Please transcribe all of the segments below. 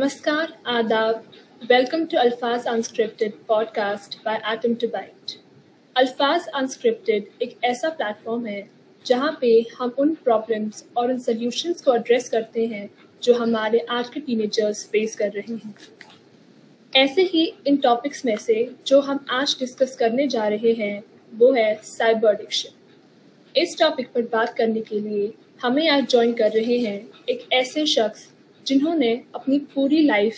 Namaskar, Adab. Welcome to Alfaz Unscripted podcast by Atom to Byte. Alfaaz unscripted एक ऐसा platform है जहाँ पे हम उन प्रॉब्लम्स और उन सॉल्यूशंस को एड्रेस करते हैं जो हमारे आज के टीनेजर्स फेस कर रहे हैं ऐसे ही इन टॉपिक्स में से जो हम आज डिस्कस करने जा रहे हैं वो है साइबर एडिक्शन इस टॉपिक पर बात करने के लिए हमें आज ज्वाइन कर रहे हैं एक ऐसे शख्स जिन्होंने अपनी पूरी लाइफ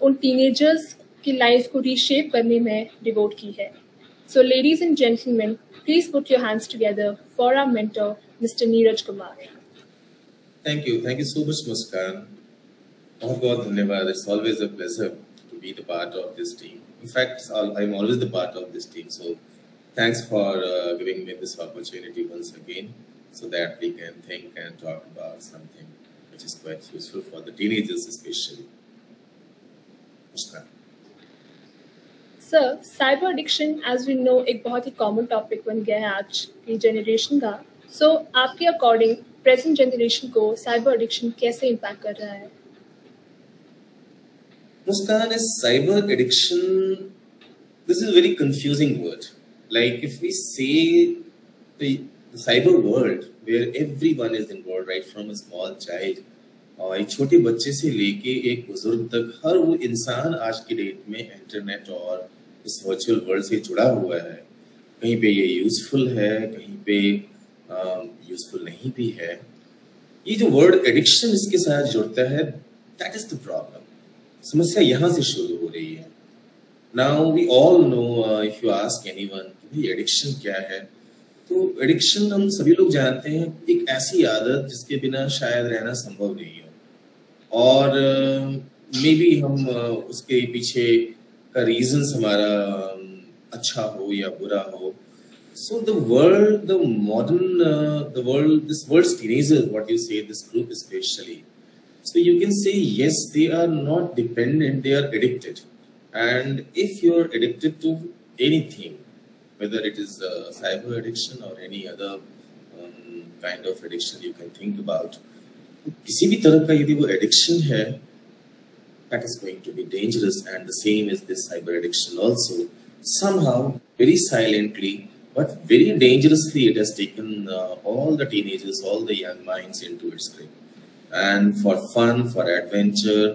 उन टीनेजर्स की लाइफ को रीशेप करने में डिवोट की है। So ladies and gentleman please put your hands together for our mentor mister Neeraj Kumar thank you thank you so much Muskan बहुत बहुत धन्यवाद it's always a pleasure to be the part of this team fact i am always the part of this team so thanks for uh, giving me this opportunity once again so that we can think and talk about something. which is quite useful for the teenagers especially. Sir cyber addiction as we know एक बहुत ही common topic बन गया है आज की generation का सो so, आपके according present generation को साइबर एडिक्शन कैसे इम्पैक्ट कर रहा है Muskan is cyber addiction. This is a very confusing word. Like if we say the cyber world where everyone is involved, right, from a small child, और एक छोटे बच्चे से लेके एक बुज़ुर्ग तक, हर वो इंसान आज की डेट में इंटरनेट और इस वर्चुअल वर्ल्ड से जुड़ा हुआ है। कहीं पे ये यूजफुल है, कहीं पे यूजफुल नहीं भी है। ये जो वर्ड एडिक्शन इसके साथ जुड़ता है दैट इज़ द प्रॉब्लम समस्या यहाँ से शुरू हो रही है। Now we all know if you ask anyone addiction क्या है? तो एडिक्शन हम सभी लोग जानते हैं एक ऐसी आदत जिसके बिना शायद रहना संभव नहीं हो। और मे uh, बी हम उसके पीछे का रीजन हमारा अच्छा हो या बुरा हो। So the world the modern the world this world teenager what you say this group specially so you can say yes they are not dependent they are addicted and if you are addicted to anything whether it is uh, cyber addiction or any other um, kind of addiction you can think about किसी भी तरह का यदि वो addiction है that is going to be dangerous and the same is this cyber addiction also somehow very silently but very dangerously it has taken uh, all the teenagers all the young minds into its grip and for fun for adventure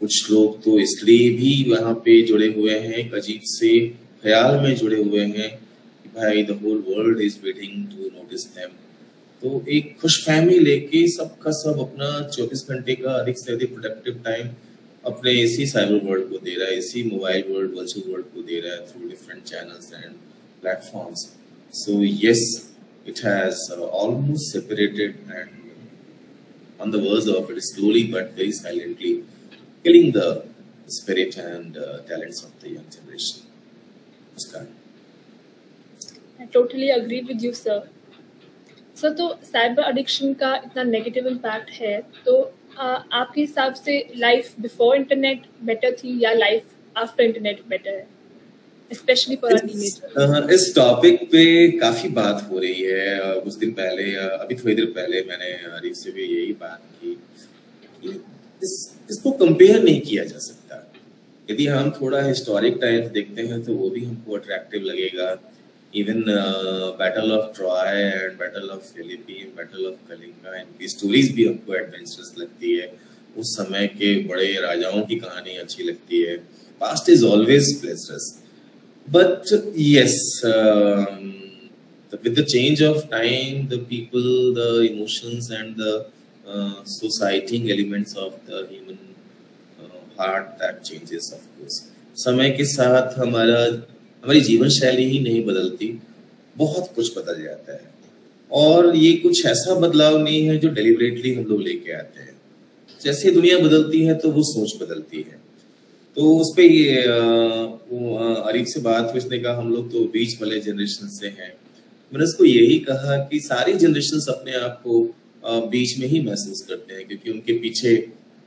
कुछ लोग तो इसलिए भी वहाँ पे जुड़े हुए हैं अजीब से ख्याल में जुड़े हुए हैं कि भाई the whole world is waiting to notice them तो एक खुश फहमी लेके सबका सब अपना 24 घंटे का अधिक से अधिक प्रोडक्टिव टाइम अपने इसी साइबर वर्ल्ड को दे रहा है इसी मोबाइल वर्ल्ड वर्चुअल वर्ल्ड को दे रहा है through different channels and platforms so yes it has uh, almost separated and on the verge of it slowly but very silently killing the spirit and uh, talents of the young generation. I totally agree with you, sir. Sir तो cyber addiction का इतना negative impact है तो आ, आपके हिसाब से life before internet better थी या लाइफ आफ्टर इंटरनेट बेटर है? स्पेशली फॉर इस टॉपिक पे काफ़ी बात हो रही है। कुछ दिन पहले अभी थोड़ी देर पहले मैंने से भी यही बात की कि इस, इसको कंपेयर नहीं किया जा सकता। यदि हम थोड़ा हिस्टोरिक टाइम्स देखते हैं तो वो भी हमको अट्रैक्टिव लगेगा। Even battle of Troy and battle of Philippine battle of Kalinga इनकी स्टोरीज भी हमको एडवेंचरस लगती है। उस समय के बड़े राजाओं की कहानी अच्छी लगती है। Past is always pleasurous but yes with the change of time the people the emotions and the uh, elements of the human heart that changes of course समय के साथ हमारा, हमारी जीवन शैली ही नहीं बदलती, बहुत कुछ बदल जाता है। और ये कुछ ऐसा बदलाव नहीं है जो डेलिबरेटली हम लोग लेके आते हैं। जैसे दुनिया बदलती है तो वो सोच बदलती है। तो उस पर ये अरीफ से बात हुई, उसने कहा, हम लोग तो बीच वाले जनरेशन से हैं। मैंने उसको यही कहा कि सारी जनरेशन अपने आप को बीच में ही महसूस करते हैं, क्योंकि उनके पीछे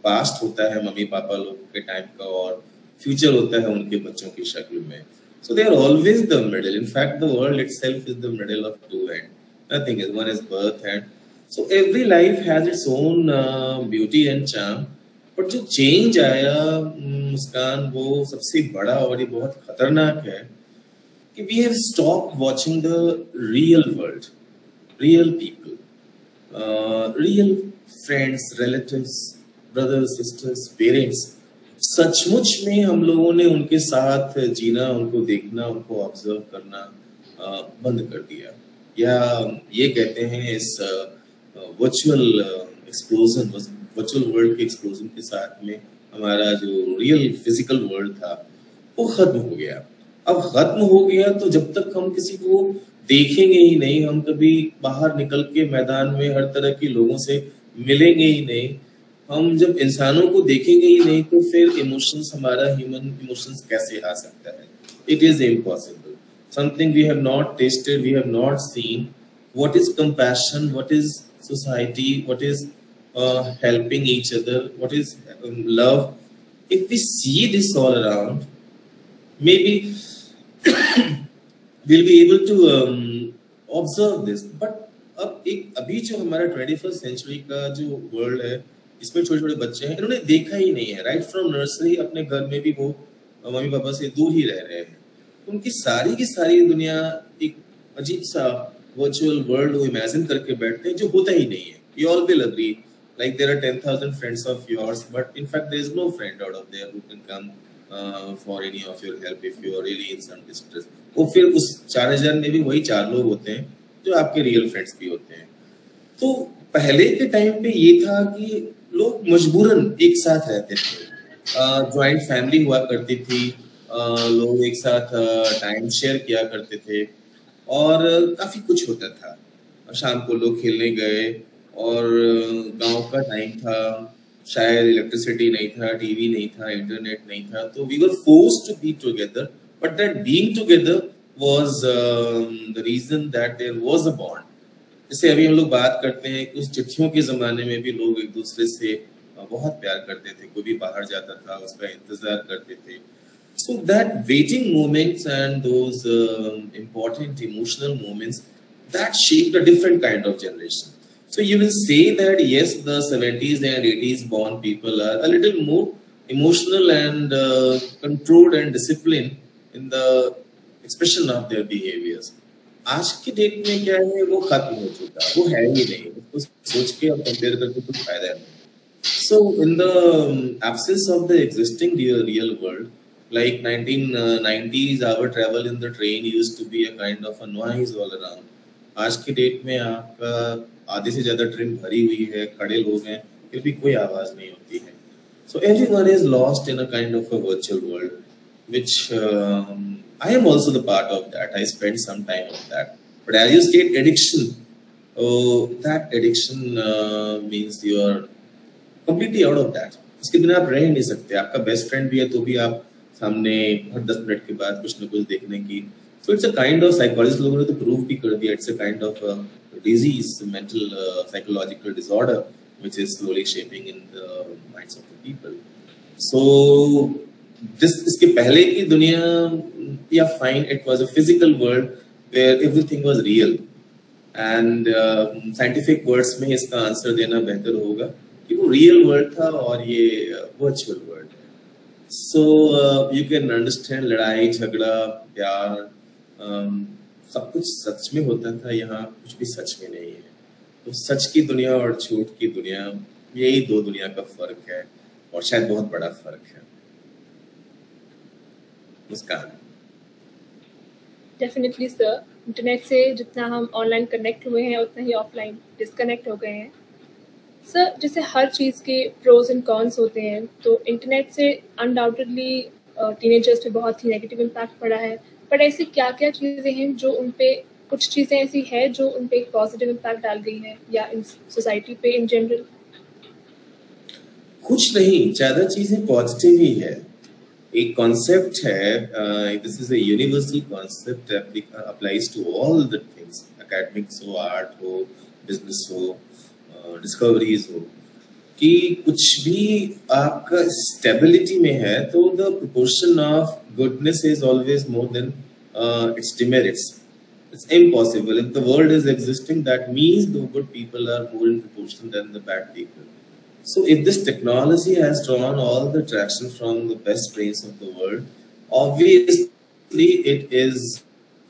पास्ट होता है मम्मी पापा लोगों के टाइम का और फ्यूचर होता है उनके बच्चों की शक्ल में। So they are always the middle in fact the world it is the middle of two end nothing is one is birth and so every life has its own beauty and charm but जो change आया मुस्कान वो सबसे बड़ा और ये बहुत खतरनाक है कि we have stop watching the real world real people real friends relatives brothers sisters parents सचमुच में हम लोगों ने उनके साथ जीना, उनको देखना, उनको ऑब्ज़र्व करना बंद कर दिया। या ये कहते हैं इस वर्चुअल एक्सप्लोजन वर्चुअल वर्ल्ड के एक्सप्लोजन के साथ में हमारा जो रियल फ़िज़िकल वर्ल्ड था, वो खत्म हो गया। अब खत्म हो गया तो जब तक हम किसी को देखेंगे ही नहीं, हम कभी बाहर निकल के मैदान में हर तरह के लोगों से मिलेंगे ही नहीं हम जब इंसानों को देखेंगे ही नहीं तो फिर इमोशंस हमारा ह्यूमन इमोशंस कैसे आ सकता है? It is impossible something we have not tested we have not seen what is compassion what is society what is helping each other what is love if we see this all around maybe we'll be able to um, observe this. But अब एक अभी जो हमारा twenty century का जो world है इसमें छोटे छोटे बच्चे हैं इन्होंने देखा ही नहीं है। राइट फ्रॉम नर्सरी अपने घर में भी वो मम्मी पापा से दूर ही रह रहे हैं। उनकी सारी की सारी दुनिया एक अजीब सा वर्चुअल वर्ल्ड वो इमेजिन करके बैठते हैं जो होता ही नहीं है। You all will agree like there are 10,000 friends of yours, but in fact there is no friend out of there who can come uh, for any of your help if you are really in some distress. वो फिर उस चार हज़ार में भी वही चार लोग होते हैं जो आपके रियल फ्रेंड्स भी होते हैं। तो पहले के टाइम पे ये था कि लोग मजबूरन एक साथ रहते थे। ज्वाइंट फैमिली हुआ करती थी। लोग एक साथ टाइम शेयर किया करते थे। और काफ़ी कुछ होता था। शाम को लोग खेलने गए और गाँव का टाइम था। शायद इलेक्ट्रिसिटी नहीं था टीवी नहीं था इंटरनेट नहीं था। तो we were force to be together but that being together was the reason that there was a bond जैसे अभी हम लोग बात करते हैं कि उस चिट्ठियों के जमाने में भी लोग एक दूसरे से बहुत प्यार करते थे कोई भी बाहर जाता था उसका इंतज़ार करते थे that waiting moments and those uh, important emotional moments that shaped a different kind of generation so you will say that yes the 70s and 80s born people are a little more emotional and uh, controlled and disciplined in the expression of their behaviors आज की date में क्या है वो खत्म हो चुका है वो है ही नहीं उसको सोच के और कंपेयर करके कुछ फ़ायदा नहीं। So in the absence of the existing real world like 1990s our travel in the train used to be a kind of a noise all around. आज की डेट में आपका आधे से ज़्यादा ट्रेन भरी हुई है खड़े लोग हैं फिर भी कोई आवाज़ नहीं होती है। Everyone is lost in a kind of a virtual world which um, I am also the part of that. I spent some time on that. But as you state, addiction, oh, that addiction uh, means you are completely out of that. इसके बिना आप रह ही नहीं सकते आपका best friend भी है तो भी आप सामने हर दस मिनट के बाद कुछ ना कुछ देखने की so it's a kind of psychologist लोगों ने तो प्रूव भी कर दिया it's a kind of disease mental psychological disorder which is slowly shaping in the minds of the people. So this इसके पहले की दुनिया या fine it was a physical world where everything was real and scientific words में इसका answer देना बेहतर होगा कि वो रियल वर्ल्ड था और ये वर्चुअल वर्ल्ड है। सो यू कैन अंडरस्टैंड लड़ाई झगड़ा प्यार um, सब कुछ सच में होता था यहाँ कुछ भी सच में नहीं है। तो सच की दुनिया और झूठ की दुनिया यही दो दुनिया का फ़र्क है और शायद बहुत बड़ा फ़र्क है। मुस्कान डेफिनेटली सर इंटरनेट से जितना हम ऑनलाइन कनेक्ट हुए हैं उतना ही ऑफलाइन डिस्कनेक्ट हो गए हैं। सर जैसे हर चीज़ के प्रोज एंड कॉन्स होते हैं तो इंटरनेट से अनडाउटेडली टीनेजर्स पे बहुत ही नेगेटिव इम्पैक्ट पड़ा है। बट ऐसी क्या क्या चीज़ें हैं जो उन पे कुछ चीज़ें ऐसी है जो उन पे एक पॉजिटिव इम्पैक्ट डाल गई हैं या इन सोसाइटी पे इन जनरल कुछ नहीं ज़्यादा चीज़ें पॉजिटिव ही है। एक कॉन्सेप्ट है this is a universal concept applies to all the things academics हो आर्ट हो बिज़नेस हो डिस्कवरीज हो कि कुछ भी आपका स्टेबिलिटी में है तो the proportion of goodness is always more than its demerits it's impossible. If the world is existing, that means the good people are more in proportion than the bad people. So if this technology has drawn all the traction from the best brains of the world, obviously it is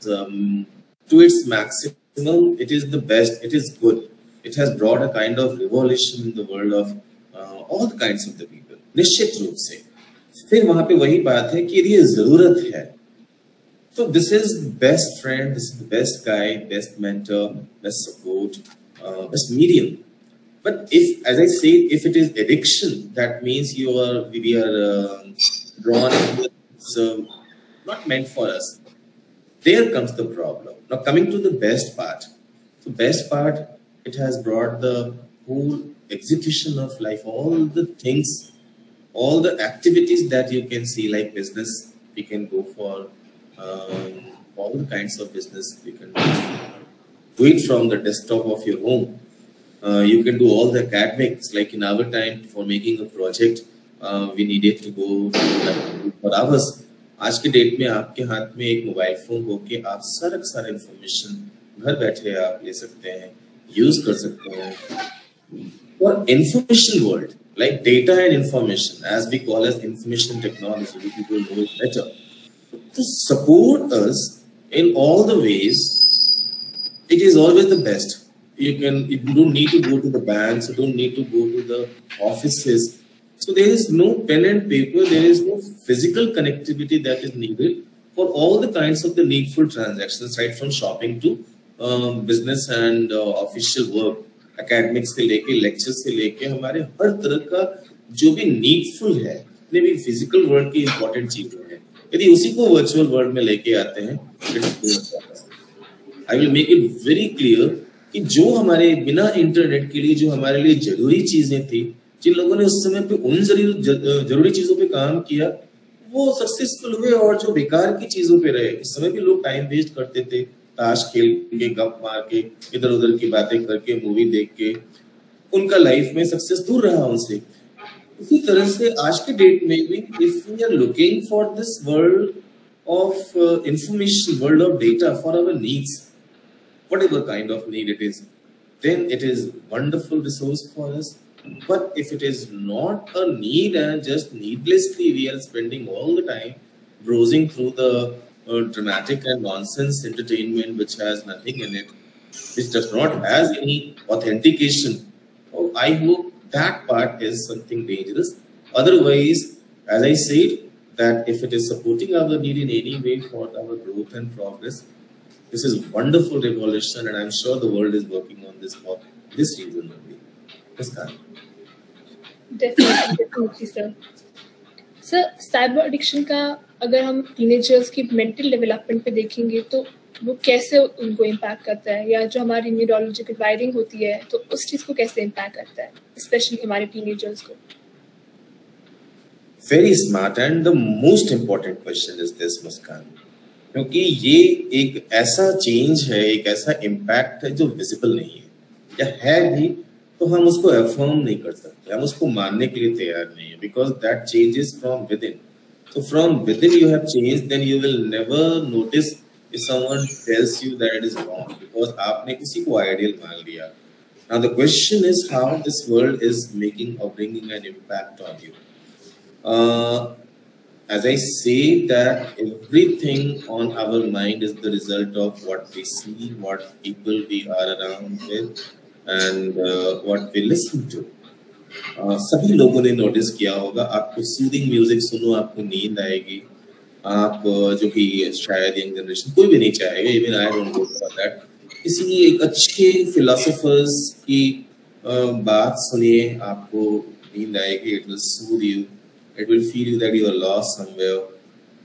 um, to its maximum. It is the best. It is good. It has brought a kind of revolution in the world of uh, all the kinds of the people. निश्चित रूप से फिर वहां पे वही बात है कि ये जरूरत है so this is best friend, this is the best guy, best mentor, best support, uh, best medium. but if, as I say, if it is addiction, that means you are we are uh, drawn so not meant for us. There comes the problem. Now coming to the best part. The best part, it has brought the whole execution of life, all the things, all the activities that you can see like business, we can go for um, all kinds of business you can do it from the desktop of your home. Uh, you can do all the academics, like in our time for making a project, uh, we needed to go for hours. आज के date में आपके हाथ में एक mobile phone होके आप सारा सारा इंफॉर्मेशन घर बैठे आप ले सकते हैं यूज़ कर सकते हैं for information world like data and information as we call as information technology we people know it better to support us in all the ways, it is always the best. You can you don't need to go to the banks, you don't need to go to the offices. So there is no pen and paper, there is no physical connectivity that is needed for all the kinds of the needful transactions, right from shopping to um, business and uh, official work, academics से लेके lectures से लेके हमारे हर तरह का जो भी needful है, भी physical work की important चीज़ें यदि उसी को वर्चुअल वर्ल्ड में लेके आते हैं I will make it very clear कि जो हमारे बिना इंटरनेट के लिए, जो हमारे लिए ज़रूरी चीज़ें थी, जिन लोगों ने उस समय पे उन ज़रूरी चीज़ों पे काम किया, वो सक्सेसफुल हुए और जो बेकार की चीज़ों पे रहे। उस समय भी लोग टाइम वेस्ट करते थे, ताश खेल के गप मार के इधर उधर की बातें करके मूवी देख के। उनका लाइफ में सक्सेस दूर रहा उनसे। उसी तरह से आज के डेट में भी if we are looking for this world of information world of data for our needs whatever kind of need it is then it is wonderful resource for us but if it is not a need and just needlessly we are spending all the time browsing through the uh, dramatic and nonsense entertainment which has nothing in it which does not has any authentication oh, i hope that part is something dangerous. Otherwise, as I said, that if it is supporting our need in any way for our growth and progress, this is wonderful revolution, and I'm sure the world is working on this for this reason only. Yes, Definitely, definitely, sir. Sir cyber addiction का अगर हम teenagers की mental development पे देखेंगे तो वो कैसे उनको इम्पैक्ट करता है? या जो हमारी न्यूरोलॉजिकल वायरिंग होती है तो उस चीज़ को कैसे इम्पैक्ट करता है? स्पेशली हमारे टीनेजर्स को। Very smart and the most important question is this Muskan क्योंकि ये एक ऐसा चेंज है, एक ऐसा इम्पैक्ट है जो विजिबल नहीं है। या है भी तो हम उसको एफर्म नहीं कर सकते। हम उसको मानने के लिए तैयार नहीं है। Because that change is from within so from within you have change then you will never notice if someone tells you that is wrong because आपने किसी को आइडियल मान लिया। Now the question is how this world is making or bringing an impact on you. Uh, as I say that everything on our mind is the result of what we see, what people we are around with, and uh, what we listen to. Uh, सभी लोगों ने notice किया होगा आपको soothing music सुनो आपको नींद आएगी। आप जो कि शायद यंग जनरेशन कोई भी नहीं चाहेगा even I don't go for that किसी एक अच्छे फिलोसोफर्स की बात सुनिए आपको नींद आएगी it will soothe you It will feel that you are lost somewhere.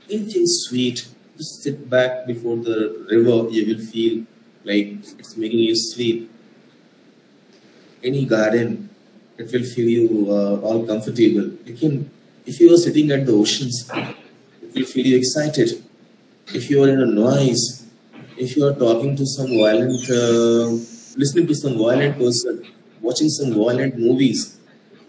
Anything sweet, just sit back before the river, you will feel like it's making you sleep. Any garden, it will feel you uh, all comfortable. You can, if you are sitting at the oceans, it will feel you excited. If you are in a noise, if you are talking to some violent, uh, listening to some violent person, watching some violent movies,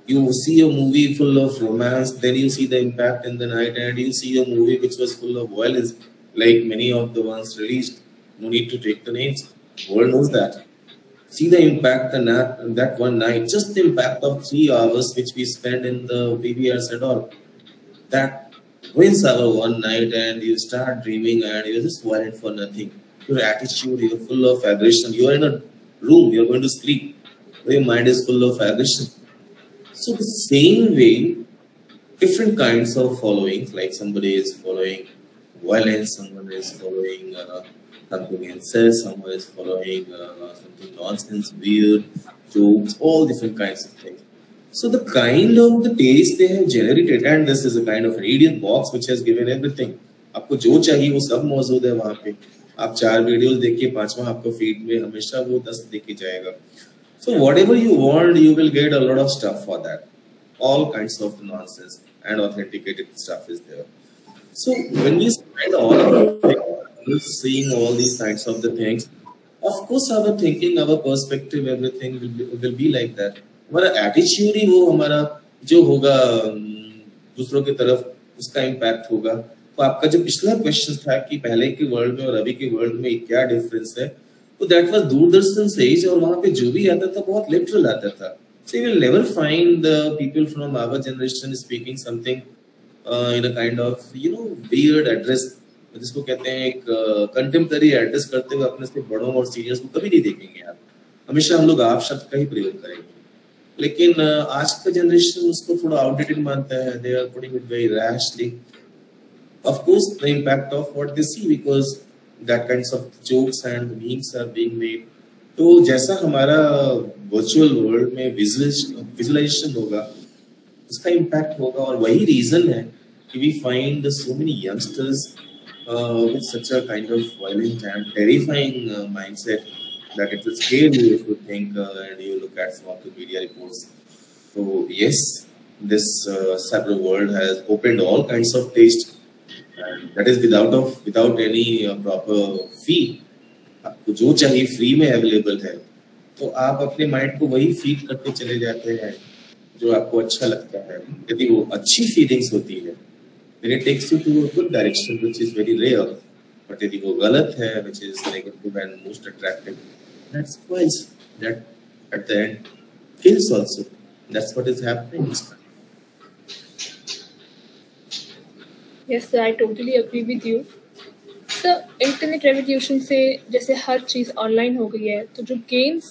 you see a movie full of romance, then you see the impact in the night, and you see a movie which was full of violence, like many of the ones released. No need to take the names. World knows that. see the impact and that, that one night, just the impact of three hours which we spend in the PVRs and all. That wins our one night and you start dreaming and you're just violent for nothing. Your attitude, you're full of aggression. You're in a room, you're going to sleep. Your mind is full of aggression. So the same way, different kinds of followings, like somebody is following violence, someone is following uh, something incest, someone is following uh, something nonsense, weird jokes, all different kinds of things. So the kind of the taste they have generated, and this is a kind of an idiot box which has given everything. आपको जो चाहिए वो सब मौजूद है वहाँ पे आप चार वीडियोस देखिए पांचवा आपको फ़ीड में हमेशा वो दस देखे जाएगा so whatever you want you will get a lot of stuff for that all kinds of nonsense and authenticated stuff is there so when we spend all of seeing all these kinds of the things of course our thinking our perspective everything will be, will be like that हमारा attitude ही वो हमारा जो होगा दूसरों की तरफ़ उसका इम्पैक्ट होगा तो आपका जो पिछला क्वेश्चन था कि पहले के वर्ल्ड में और अभी के वर्ल्ड में क्या डिफरेंस है तो दैट वाज दूरदर्शन सेज और वहाँ पे जो भी आता था बहुत लिटरल आता था। You will never find the people from our generation speaking something uh, in a kind of you know weird address जिसको कहते हैं एक कंटेम्प्रेरी uh, एड्रेस करते हुए अपने से बड़ों और सीनियर्स को कभी नहीं देखेंगे आप। हमेशा हम लोग आप शब्द का ही प्रयोग करेंगे। लेकिन आज का जनरेशन उसको थोड़ा आउटडेटेड मानता है। They are putting it very rashly of course the impact of what they see because that kinds of jokes and memes are being made तो जैसा हमारा वर्चुअल वर्ल्ड में विजुअलाइजेशन होगा उसका इम्पैक्ट होगा और वही रीजन है कि we find so many youngsters with such a kind of violent and terrifying uh, mindset that it will scare you if you think uh, and you look at some of the media reports. So yes, this uh, cyber world has opened all kinds of taste, and that is without of without any uh, proper fee. आपको जो चाहिए free में available है तो आप अपने mind को वही फ़ीड करते चले जाते हैं जो आपको अच्छा लगता है यदि वो अच्छी फीलिंग्स होती है then it takes you to a good direction which is very rare but यदि वो गलत है which is negative and most attractive that's twice. That at the end kills also. That's what is happening this time. Yes, sir, I totally agree with you. Sir internet revolution से जैसे हर चीज़ online हो गई है तो जो games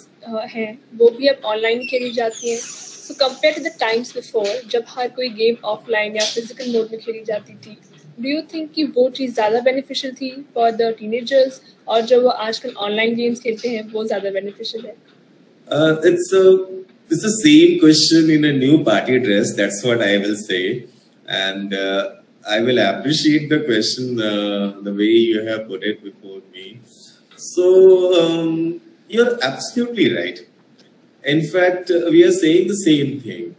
हैं वो भी अब ऑनलाइन खेली जाती हैं। So compare to the times before जब हर कोई गेम ऑफलाइन या फ़िज़िकल मोड में खेली जाती थी डू यू थिंक कि वो चीज़ ज़्यादा बेनिफिशियल थी फॉर द टीनेजर्स और जो वो आजकल ऑनलाइन गेम्स खेलते हैं वो ज़्यादा बेनिफिशियल है? It's it's the same question in a new party dress that's what i will say. And uh, i will appreciate the question uh, the way you have put it before me. So um, you're absolutely right. In fact uh, we are saying the same thing.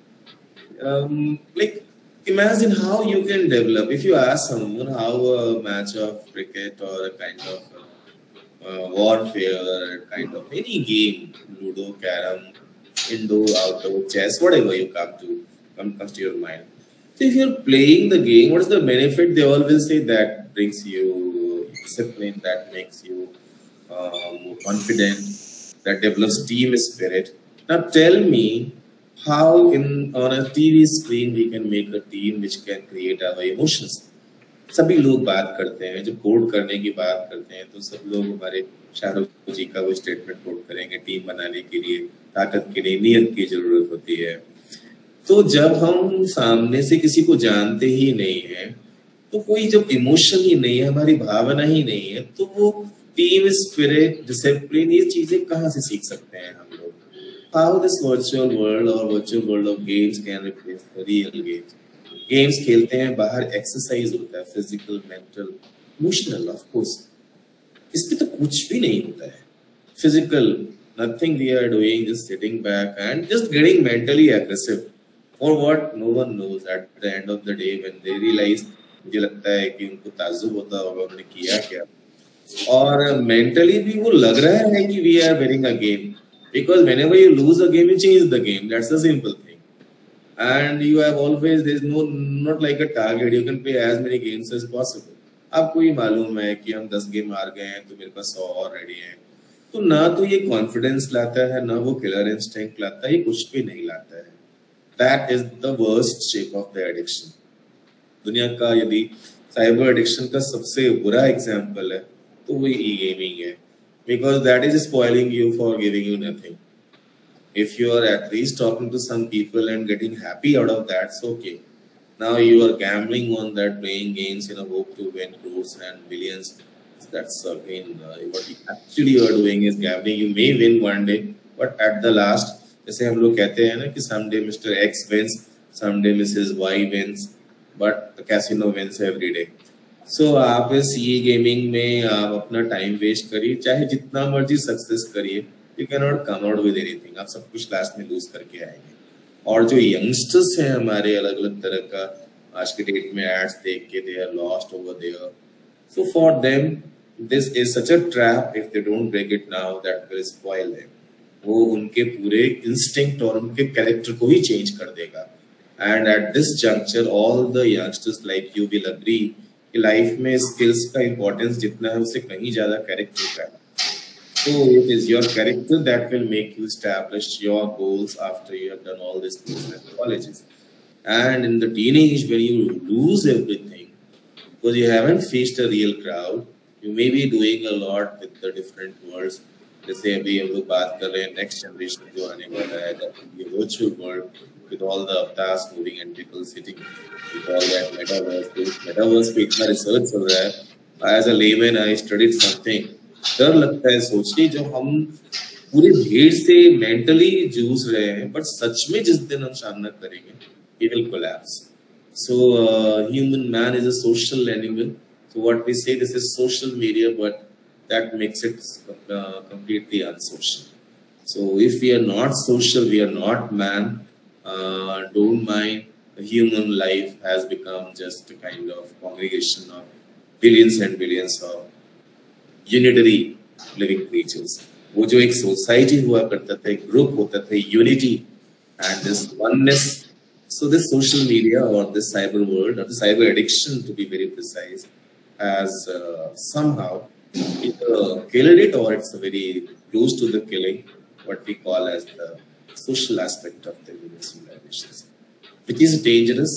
Um, like imagine how you can develop. If you ask someone how a match of cricket or a kind of uh, uh, warfare kind of any game ludo carom indoor outdoor chess whatever you come to come comes to your mind so if you're playing the game what is the benefit they all will say that brings you discipline that makes you uh, more confident that develops team spirit now tell me how in on a TV screen we can make a team which can create our emotions. सभी लोग बात करते हैं जब code करने की बात करते हैं तो सब लोग हमारे शाहरुख जी का वो स्टेटमेंट कोड करेंगे टीम बनाने के लिए ताकत के लिए नियत की ज़रूरत होती है तो जब हम सामने से किसी को जानते ही नहीं है तो कोई जब इमोशन ही नहीं है, हमारी भावना ही नहीं है तो वो टीम स्पिरिट डिसिप्लिन ये चीज़ें कहाँ से सीख सकते हैं हम लोग? हाउ दिस वर्चुअल वर्ल्ड और virtual world of games can replace the real games games खेलते हैं, बाहर एक्सरसाइज होता है physical mental emotional of course इस पे तो कुछ भी नहीं होता है। Physical nothing we are doing just sitting back and just getting mentally aggressive और what no one knows at the end of the day when they realise मुझे लगता है कि उनको ताज्जुब होता होगा, उन्होंने किया क्या? और मेंटली भी वो लग रहा है कि we are winning a game because when you lose a game you change the game that's a simple thing and you have always there is no not like a target you can play as many games as possible आपको ये मालूम है कि हम दस game हार गए हैं तो मेरे पास सौ और रेडी है। तो ना तो ये कॉन्फिडेंस लाता है, ना वो किलर इंस्टिंक्ट लाता है, ये कुछ भी नहीं लाता है। That is the worst shape of the addiction दुनिया का यदि साइबर एडिक्शन का सबसे बुरा एग्ज़ाम्पल है तो वो ई गेमिंग है because that is spoiling you for giving you nothing if you are at least talking to some people and getting happy out of that, it's okay. Now you are gambling on that, playing games in a hope to win crores and billions. That's again uh, what you actually are doing is gambling. You may win one day, but at the last, जैसे हम लोग कहते हैं ना कि Mr. X wins, someday Mrs. Y wins, but the casino wins every day. सो आप इस ई gaming में आप अपना टाइम वेस्ट करिए चाहे जितना मर्ज़ी सक्सेस करिए you can not come out with anything आप सब कुछ लास्ट में लूज करके आएँगे और जो यंगस्टर्स हैं हमारे अलग अलग तरह का आज के डेट में एड्स देख के they are lost over there so for them this is such a trap if they don't break it now that will spoil them वो उनके पूरे इंस्टिंक्ट और उनके कैरेक्टर को ही चेंज कर देगा। And at this juncture all the youngsters like you will agree कि लाइफ में स्किल्स का इम्पोर्टेंस जितना है उससे कहीं ज़्यादा कैरेक्टर का है। तो it is your character that will make you establish your goals after you have done all this things at college and in the teenage when you lose everything because you haven't faced a real crowd you may be doing a lot with the different worlds जैसे अभी हम लोग बात कर रहे हैं next generation जो आने वाला है ये virtual world with all the avatars moving and people sitting with all that metaverse metaverse पे इतना रिसर्च चल रहा है। As a layman I studied something डर लगता है सोचने जो हम पूरे भीड़ से मेंटली जूझ रहे हैं बट सच में जिस दिन हम सामना करेंगे ही will collapse so human man is a social animal so what we say this is social media but that makes it uh, completely unsocial so if we are not social we are not man uh, don't mind the human life has become just a kind of congregation of billions and billions of unitary living creatures वो जो एक society हुआ करता था एक group होता था unity and this oneness so this social media or this cyber world or the cyber addiction to be very precise has uh, somehow either killed it or it's very close to the killing what we call as the social aspect of the human civilization which is dangerous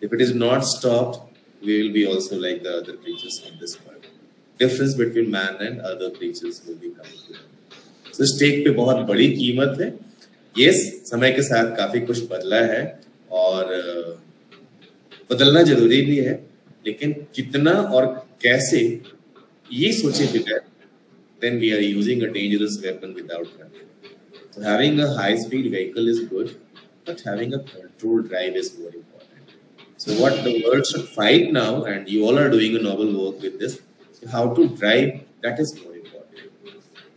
if it is not stopped we will be also like the other creatures in this world difference between man and other creatures will be coming so stake पे बहुत बड़ी कीमत है yes समय के साथ काफ़ी कुछ बदला है और बदलना ज़रूरी भी है लेकिन कितना और कैसे ye soche bigger, then we are using a dangerous weapon without control. So having a high-speed vehicle is good, but having a controlled drive is more important. So what the world should fight now, and you all are doing a noble work with this, how to drive, that is more important.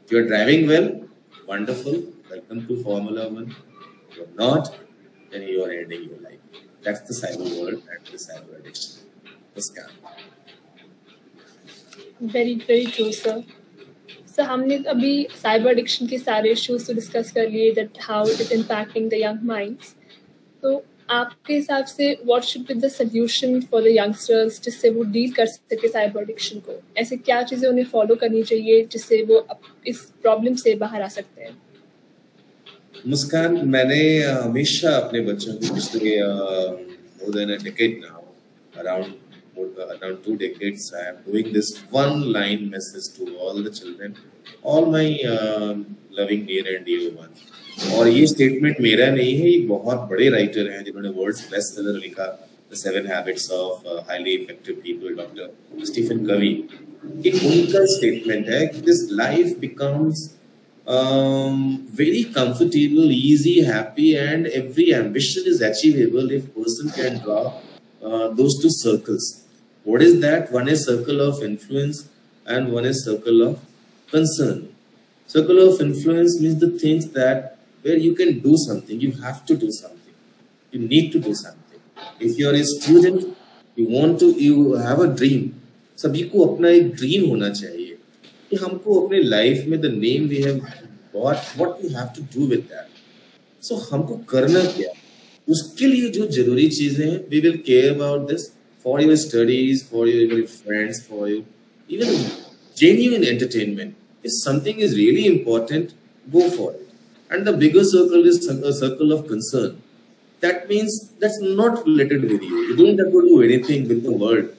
If you're driving well, wonderful, welcome to Formula One. If not, then you are ending your life. That's the cyber world and the cyber addiction. The scam. Very, very true, sir. So हमने अभी cyber addiction के सारे issues तो discuss कर लिए that how it is impacting the young minds तो आपके हिसाब से what should be the solution for the youngsters जिससे वो डील कर सके साइबर एडिक्शन को? ऐसे क्या चीज़ें उन्हें फॉलो करनी चाहिए जिससे वो इस प्रॉब्लम से बाहर आ सकते हैं? मुस्कान मैंने हमेशा अपने बच्चों को पिछले more than around around two decades I am doing this one line message to all the children all my uh, loving dear and dear ones और ये स्टेटमेंट मेरा नहीं है ये बहुत बड़े राइटर हैं जिन्होंने वर्ड्स बेस्ट सेलर लिखा the seven habits of highly effective people doctor Stephen Covey एक उनका स्टेटमेंट है कि this life becomes very comfortable, easy, happy, and every ambition is achievable if person can draw uh, those two circles. What is that? One is circle of influence, and one is circle of concern. Circle of influence means the things that where you can do something, you have to do something. You need to do something. If you are a student, you want to, you have a dream. सभी को अपना एक dream होना चाहिए कि हमको अपने life में the name we have what what we have to do with that so हमको करना क्या उसके लिए जो जरूरी चीजें हैं we will care about this for your studies, for your friends, for your even genuine entertainment. If something is really important, go for it. And the bigger circle is a circle of concern. That means that's not related with you. You don't have to do anything with the world.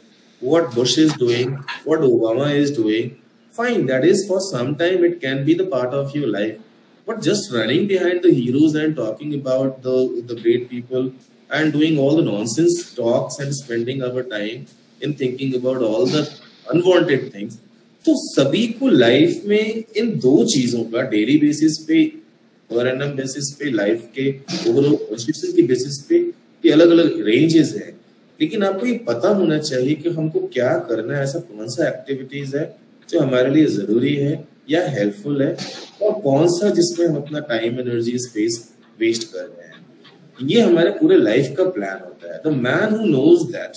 What Bush is doing, what Obama is doing, fine, that is for some time it can be the part of your life. But just running behind the heroes and talking about the, the great people and doing all the nonsense, talks and spending our time in thinking about all the unwanted things. तो सभी को life में इन दो चीज़ों का daily basis पे पर एनम बेसिस पे लाइफ के ओवरऑल कंस्टिट्यूशन की बेसिस पे ये अलग अलग रेंजेस हैं। लेकिन आपको ये पता होना चाहिए कि हमको क्या करना है, ऐसा कौन सा एक्टिविटीज़ है जो हमारे लिए ज़रूरी है या हेल्पफुल है और कौन सा जिसमें हम अपना टाइम एनर्जी स्पेस वेस्ट कर रहे हैं। ये हमारे पूरे लाइफ का प्लान होता है। The man who knows that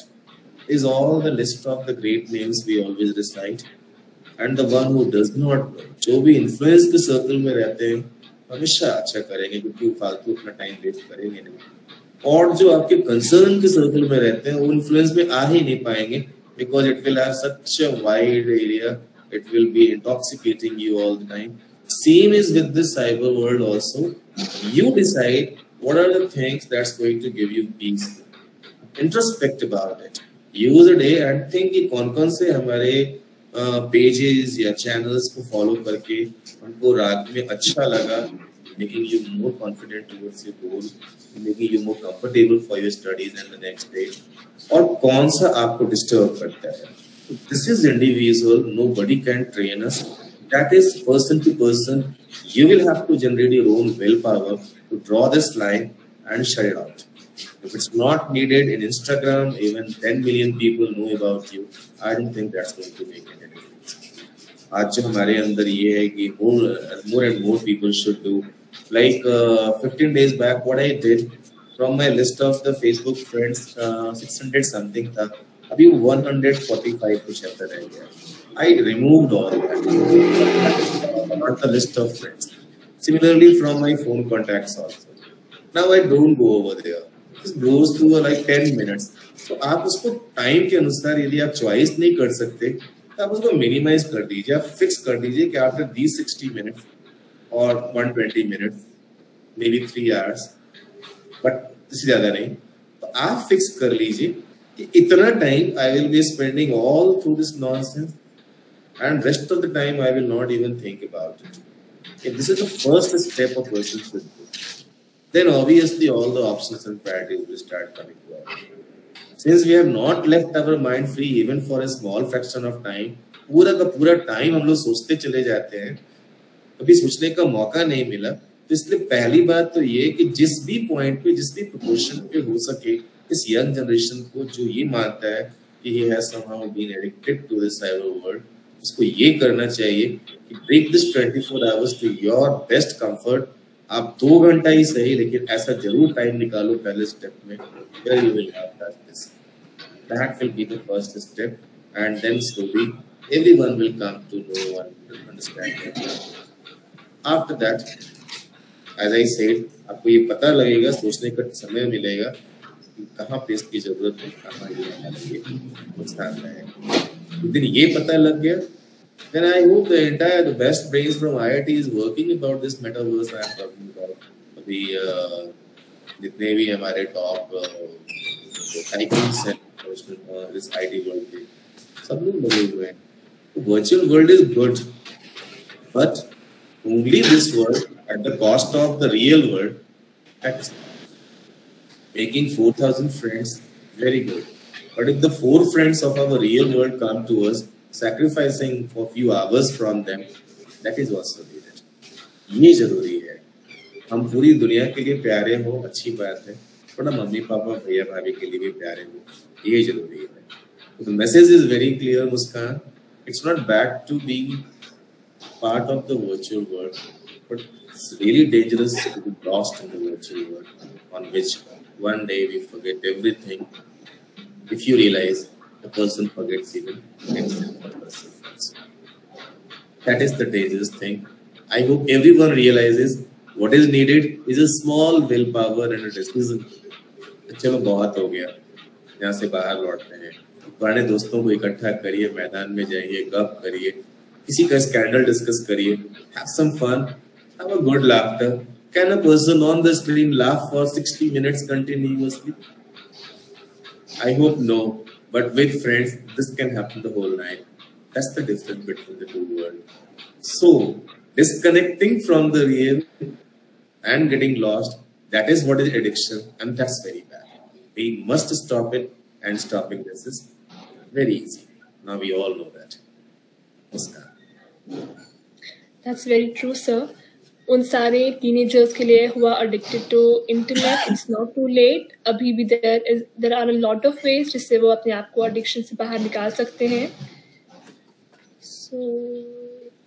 is all the list of the great names we always recite and the one who does not जो भी इन्फ्लुएंस के सर्कल में रहते हैं, हमेशा अच्छा करेंगे क्योंकि फालतू अपना टाइम वेस्ट करेंगे नहीं। और जो आपके कंसर्न के सर्कल में रहते हैं, वो इन्फ्लुएंस में आ ही नहीं पाएँगे because it will have such a wide area it will be intoxicating you all the time same is with this cyber world also you decide what are the things that's going to give you peace introspect about it use a day and think कि कौन कौन से हमारे pages या channels को follow करके उनको रात में अच्छा लगा making you more confident towards your goal, making you more comfortable for your studies and the next day. और कौन सा आपको डिस्टर्ब करता है this is individual nobody can train us That is person to person you will have to generate your own willpower to draw this line and shut it out. If it's not needed in Instagram, even 10 million people know about you. I don't think that's going to make any difference. आज जो हमारे अंदर ये है कि more more and more people should do. Like uh, 15 days back, what I did from my list of the Facebook friends, uh, 600 something था. अभी 145 कुछ ऐसा रह गया. I removed all that, not the list of friends. Similarly, from my phone contacts also. Now I don't go over there. It goes through like 10 minutes. तो आप उसको time के अनुसार यदि आप चॉइस नहीं कर सकते तो आप उसको मिनिमाइज कर दीजिए आप फिक्स कर दीजिए कि आफ्टर दी सिक्सटी मिनट्स और one twenty minutes maybe three hours but इससे ज़्यादा नहीं तो आप फिक्स कर लीजिए कि इतना time I will be spending all through this nonsense and rest of the time I will not even think about it. If this is the first step a person should then obviously all the options and priorities will start coming to us. Since we have not left our mind free even for a small fraction of time, पूरा का पूरा time हम लोग सोचते चले जाते हैं कभी सोचने का मौका नहीं मिला तो इसलिए पहली बात तो ये कि जिस भी पॉइंट पे जिस भी प्रोपोर्शन पे हो सके इस यंग जनरेशन को जो ये मानता है कि he has somehow been addicted to this cyber world उसको ये करना चाहिए कि break this 24 four hours to your best comfort आप दो घंटा ही सही, लेकिन ऐसा ज़रूर टाइम निकालो पहले स्टेप में where you will have that this that will be the first step and then slowly everyone will come to know and understand आपको ये पता लगेगा, सोचने का समय मिलेगा कहाँ पे इसकी ज़रूरत है, कहाँ ये है ये कुछ है दिन ये पता लग गया then I hope the entire the best brains from IIT is working about this metaverse I am talking about the uh, जितने भी हमारे टॉप आइकन्स हैं this IT world के सब लोग लगे हुए हैं virtual world is good but only this world at the cost of the real world that's making 4000 friends very good but if the four friends of our real world come to us sacrificing for few hours from them that is also needed ये ज़रूरी है हम पूरी दुनिया के लिए प्यारे हो अच्छी बात है थोड़ा मम्मी पापा भैया भाभी के लिए भी प्यारे हो ये ज़रूरी है the message is very clear muskan it's not bad to be part of the virtual world but it's really dangerous to be lost in the virtual world on which one day we forget everything if you realize the person forgets even that is the dangerous thing i hope everyone realizes what is needed is a small willpower and a decision चलो बहुत हो गया यहाँ से बाहर लौटते हैं पुराने दोस्तों को इकट्ठा करिए मैदान में जाइए गप करिए किसी का स्कैंडल डिस्कस करिए have some fun have a good laughter can a person on the screen laugh for 60 minutes continuously I hope no, but with friends, this can happen the whole night. That's the difference between the two worlds. So, disconnecting from the real and getting lost, that is what is addiction, and that's very bad. We must stop it, and stopping this is very easy. Now we all know that. Namaskar. That's very true, sir. उन सारे teenagers के लिए हुआ addicted to internet it's not too late अभी भी there is there are a lot of ways जिससे वो अपने आप को एडिक्शन से बाहर निकाल सकते हैं. So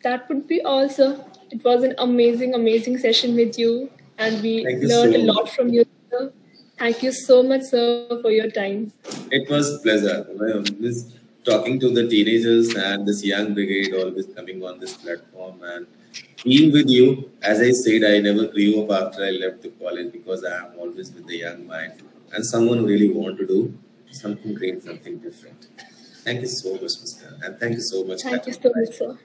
that would be all sir it was an amazing amazing session with you and we learn a lot from you sir Thank you so much, sir, for your time. It was pleasure. This talking to the teenagers and this young brigade always coming on this platform and being with you. As I said, I never grew up after I left the college because I am always with the young mind and someone who really want to do something great, something different. Thank you so much, Mr. And thank you so much. Thank you so much, sir.